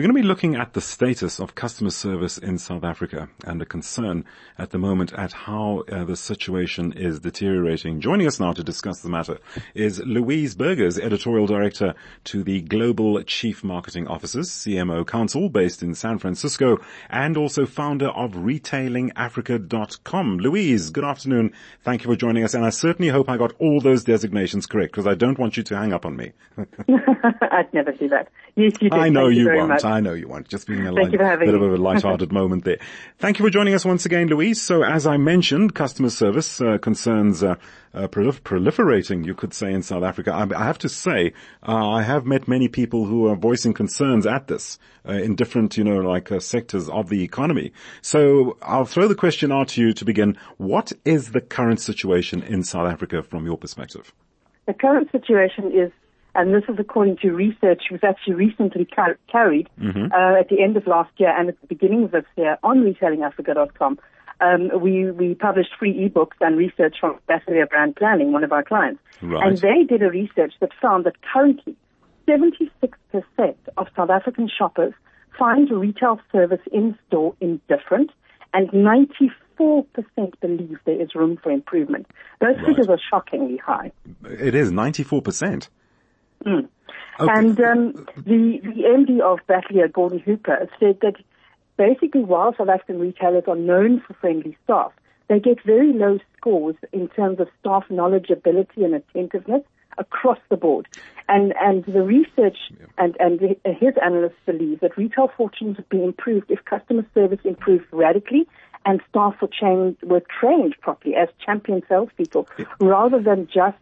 We're going to be looking at the status of customer service in South Africa and a concern at the moment at how uh, the situation is deteriorating. Joining us now to discuss the matter is Louise Burgers, editorial director to the Global Chief Marketing Officers, CMO Council based in San Francisco and also founder of retailingafrica.com. Louise, good afternoon. Thank you for joining us. And I certainly hope I got all those designations correct because I don't want you to hang up on me. I'd never do that. Yes, you did. I know Thank you, very won't. I know you won't. Just being a Thank you for light, having bit of a light-hearted moment there. Thank you for joining us once again, Louise. So as I mentioned, customer service uh, concerns uh, uh, prolif- proliferating, you could say, in South Africa. I, I have to say, uh, I have met many people who are voicing concerns at this uh, in different, you know, like uh, sectors of the economy. So I'll throw the question out to you to begin. What is the current situation in South Africa from your perspective? The current situation is, and this is according to research, which was actually recently car- carried Mm-hmm. uh, at the end of last year and at the beginning of this year on retailingafrica.com. Um, we, we published free ebooks and research from Bateleur Brand Planning, one of our clients. Right. And they did a research that found that currently 76% of South African shoppers find retail service in store indifferent and 94% believe there is room for improvement. Those Right. figures are shockingly high. It is 94%. Okay. And um, the, the MD of Bateleur, Gordon Hooper, said that basically while South African retailers are known for friendly staff, they get very low scores in terms of staff knowledgeability and attentiveness across the board. And, and the research and, and his analysts believe that retail fortunes would be improved if customer service improved radically and staff were trained, were trained properly as champion salespeople rather than just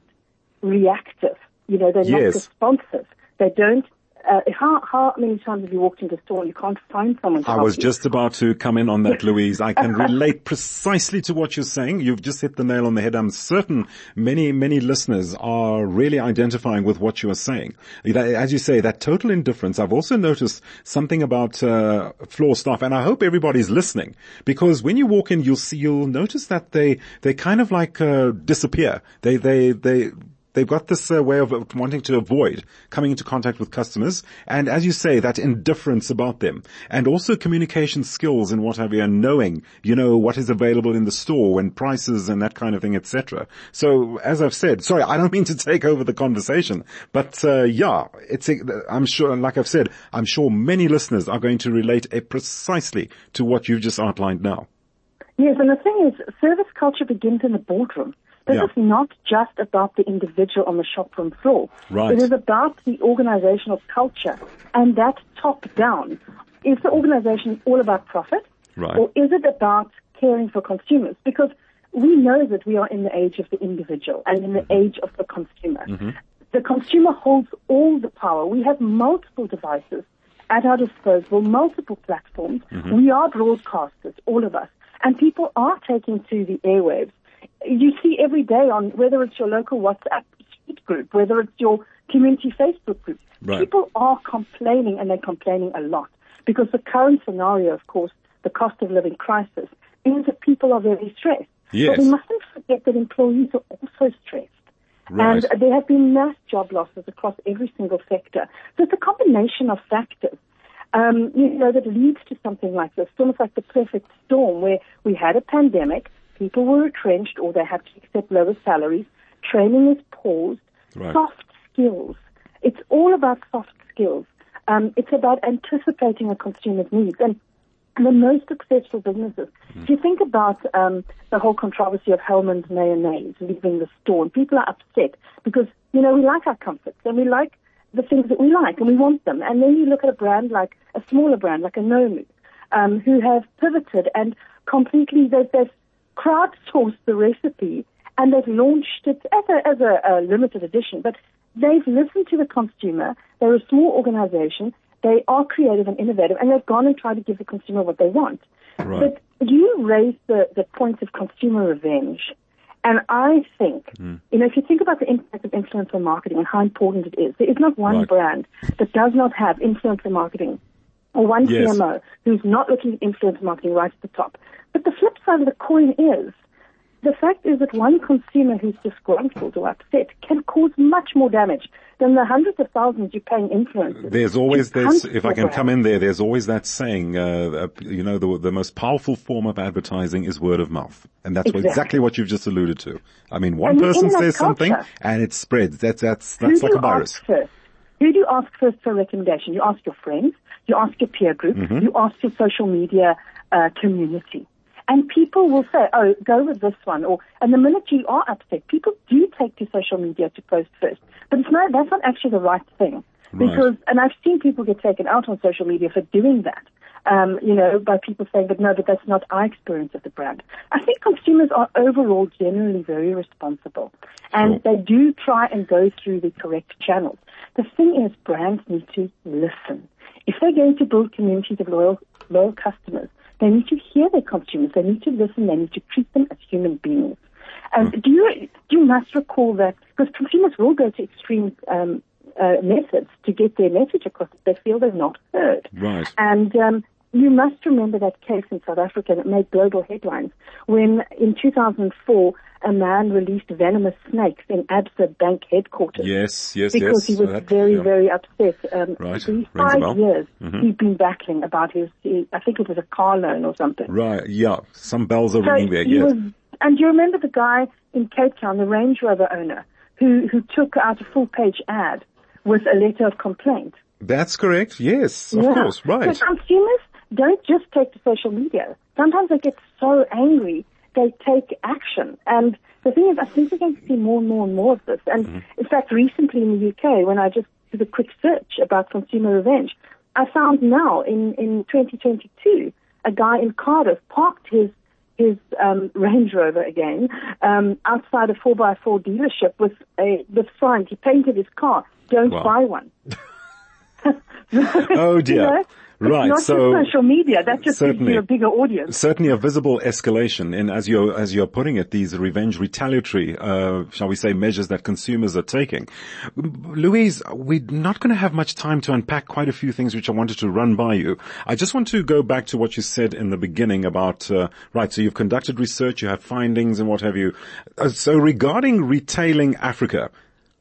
reactive. You know, they're Yes. not responsive. They don't. Uh, how how many times have you walked into a store and you can't find someone? To I was you? just about to come in on that, Louise. I can relate precisely to what you're saying. You've just hit the nail on the head. I'm certain many, many listeners are really identifying with what you are saying. As you say, that total indifference. I've also noticed something about uh, floor staff, and I hope everybody's listening because when you walk in, you'll see, you'll notice that they they kind of like uh, disappear. They they they They've got this uh, way of wanting to avoid coming into contact with customers, and as you say, that indifference about them, and also communication skills and what have you, and knowing, you know, what is available in the store and prices and that kind of thing, etc. So, as I've said, sorry, I don't mean to take over the conversation, but uh, yeah, it's. I'm sure, like I've said, I'm sure many listeners are going to relate precisely to what you've just outlined now. Yes, and the thing is, service culture begins in the boardroom. This Yeah. is not just about the individual on the shoproom floor. Right. It is about the organizational culture and that top down. Is the organization all about profit? Right. Or is it about caring for consumers? Because we know that we are in the age of the individual and in the mm-hmm. age of the consumer. Mm-hmm. The consumer holds all the power. We have multiple devices at our disposal, multiple platforms. Mm-hmm. We are broadcasters, all of us. And people are taking to the airwaves. You see every day on whether it's your local WhatsApp street group, whether it's your community Facebook group, Right. people are complaining and they're complaining a lot because the current scenario, of course, the cost of living crisis, means that people are very stressed. Yes. But we mustn't forget that employees are also stressed. Right. And there have been mass job losses across every single sector. So it's a combination of factors, um, you know, that leads to something like this. It's almost like the perfect storm where we had a pandemic, people were retrenched or they had to accept lower salaries, training is paused, Right. soft skills. It's all about soft skills. Um, it's about anticipating a consumer's needs. And the most successful businesses. If you think about um, the whole controversy of Hellmann's mayonnaise leaving the store, and people are upset because you know we like our comforts and we like the things that we like and we want them. And then you look at a brand like a smaller brand like a Nomu, um, who have pivoted and completely they've, they've crowdsourced the recipe and they've launched it as a as a, a limited edition, but they've listened to the consumer. They're a small organization. They are creative and innovative, and they've gone and tried to give the consumer what they want. Right. But you raised the, the point of consumer revenge. And I think, hmm. you know, if you think about the impact of influencer marketing and how important it is, there is not one Right. brand that does not have influencer marketing or one Yes. CMO who's not looking at influence marketing right at the top. But the flip side of the coin is the fact is that one consumer who's disgruntled or upset can cause much more damage than the hundreds of thousands you're paying influencers. There's always this, if I can come in there, there's always that saying, uh, uh, you know, the, the most powerful form of advertising is word of mouth. And that's Exactly. exactly what you've just alluded to. I mean, one And person says something and it spreads. That's, that's, that's like a virus. first? Who do you ask first for a recommendation? You ask your friends, you ask your peer group, Mm-hmm. you ask your social media uh, community. And people will say, oh, go with this one. Or, and the minute you are upset, people do take to social media to post first. But it's not, that's not actually the right thing. Right. Because, and I've seen people get taken out on social media for doing that. Um, you know, by people saying, but no, but that's not our experience of the brand. I think consumers are overall generally very responsible. And Sure. they do try and go through the correct channels. The thing is, brands need to listen. If they're going to build communities of loyal, loyal customers, they need to hear their consumers. They need to listen. They need to treat them as human beings. And do you you must recall that because consumers will go to extreme um, uh, methods to get their message across if they feel they're not heard. Right. And um, you must remember that case in South Africa that made global headlines when in 2004 a man released venomous snakes in Absa Bank headquarters Yes, yes, because yes. he was That- very, yeah. very upset. Um, Right. For five bell. years, Mhm. he'd been battling about his, I think it was a car loan or something. Right, yeah. Some bells are So ringing there, he yes. was, and you remember the guy in Cape Town, the Range Rover owner, who, who took out a full page ad with a letter of complaint. That's correct, yes, of Yeah. course, right. So consumers don't just take to social media. Sometimes they get so angry they take action. And the thing is, I think we're going to see more and more and more of this. And Mm-hmm. in fact, recently in the UK, when I just did a quick search about consumer revenge, I found now in, in 2022, a guy in Cardiff parked his his um, Range Rover again um, outside a 4x4 dealership with a with signs. He painted his car, don't Wow. buy one. Oh You dear. Know? Right, It's not so- just social media. That just gives Certainly. you a bigger audience. Certainly a visible escalation in, as you're, as you're putting it, these revenge retaliatory, uh, shall we say, measures that consumers are taking. Louise, we're not going to have much time to unpack quite a few things which I wanted to run by you. I just want to go back to what you said in the beginning about, uh, right, so you've conducted research, you have findings and what have you. Uh, so regarding retailing Africa,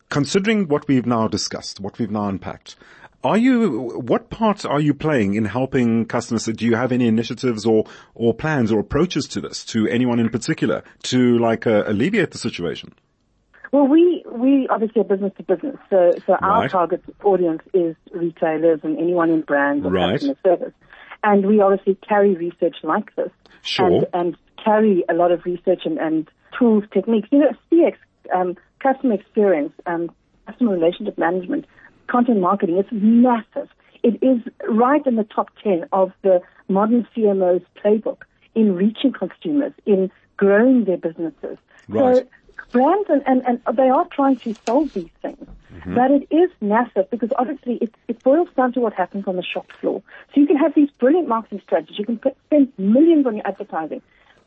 considering what we've now discussed, what we've now unpacked, are you, what part are you playing in helping customers? Do you have any initiatives or, or plans or approaches to this, to anyone in particular, to like uh, alleviate the situation? Well, we we obviously are business to business, so so our Right. target audience is retailers and anyone in brands or Right. customer service, and we obviously carry research like this, Sure. and, and carry a lot of research and, and tools, techniques. You know, CX, um, customer experience, um, customer relationship management, content marketing. It's massive. It is right in the top ten of the modern CMO's playbook in reaching consumers, in growing their businesses. Right. So brands and, and, and they are trying to solve these things. Mm-hmm. But it is massive because obviously it, it boils down to what happens on the shop floor. So you can have these brilliant marketing strategies. You can put, spend millions on your advertising.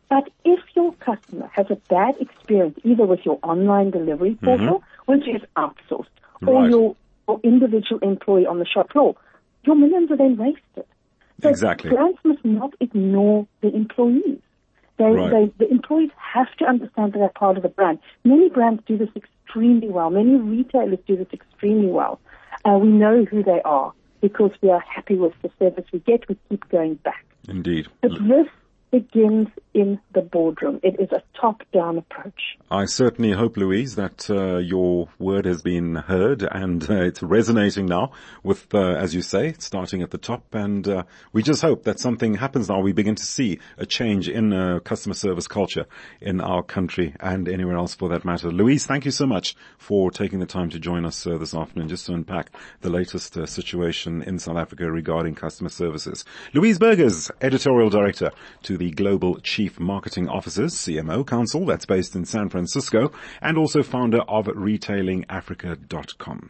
But if your customer has a bad experience either with your online delivery mm-hmm. portal, which is outsourced, or Right. your or individual employee on the shop floor, your millions are then wasted. So Exactly. Brands must not ignore the employees. They, Right. they, the employees have to understand that they're part of the brand. Many brands do this extremely well. Many retailers do this extremely well. Uh, we know who they are because we are happy with the service we get. We keep going back. Indeed. But this begins in the boardroom. It is a top-down approach. I certainly hope, Louise, that uh, your word has been heard and uh, it's resonating now with, uh, as you say, starting at the top. And uh, we just hope that something happens now. We begin to see a change in uh, customer service culture in our country and anywhere else for that matter. Louise, thank you so much for taking the time to join us uh, this afternoon just to unpack the latest situation in South Africa regarding customer services. Louise Burgers, editorial director to the Global Chief Marketing Officers, CMO Council, that's based in San Francisco, and also founder of RetailingAfrica.com.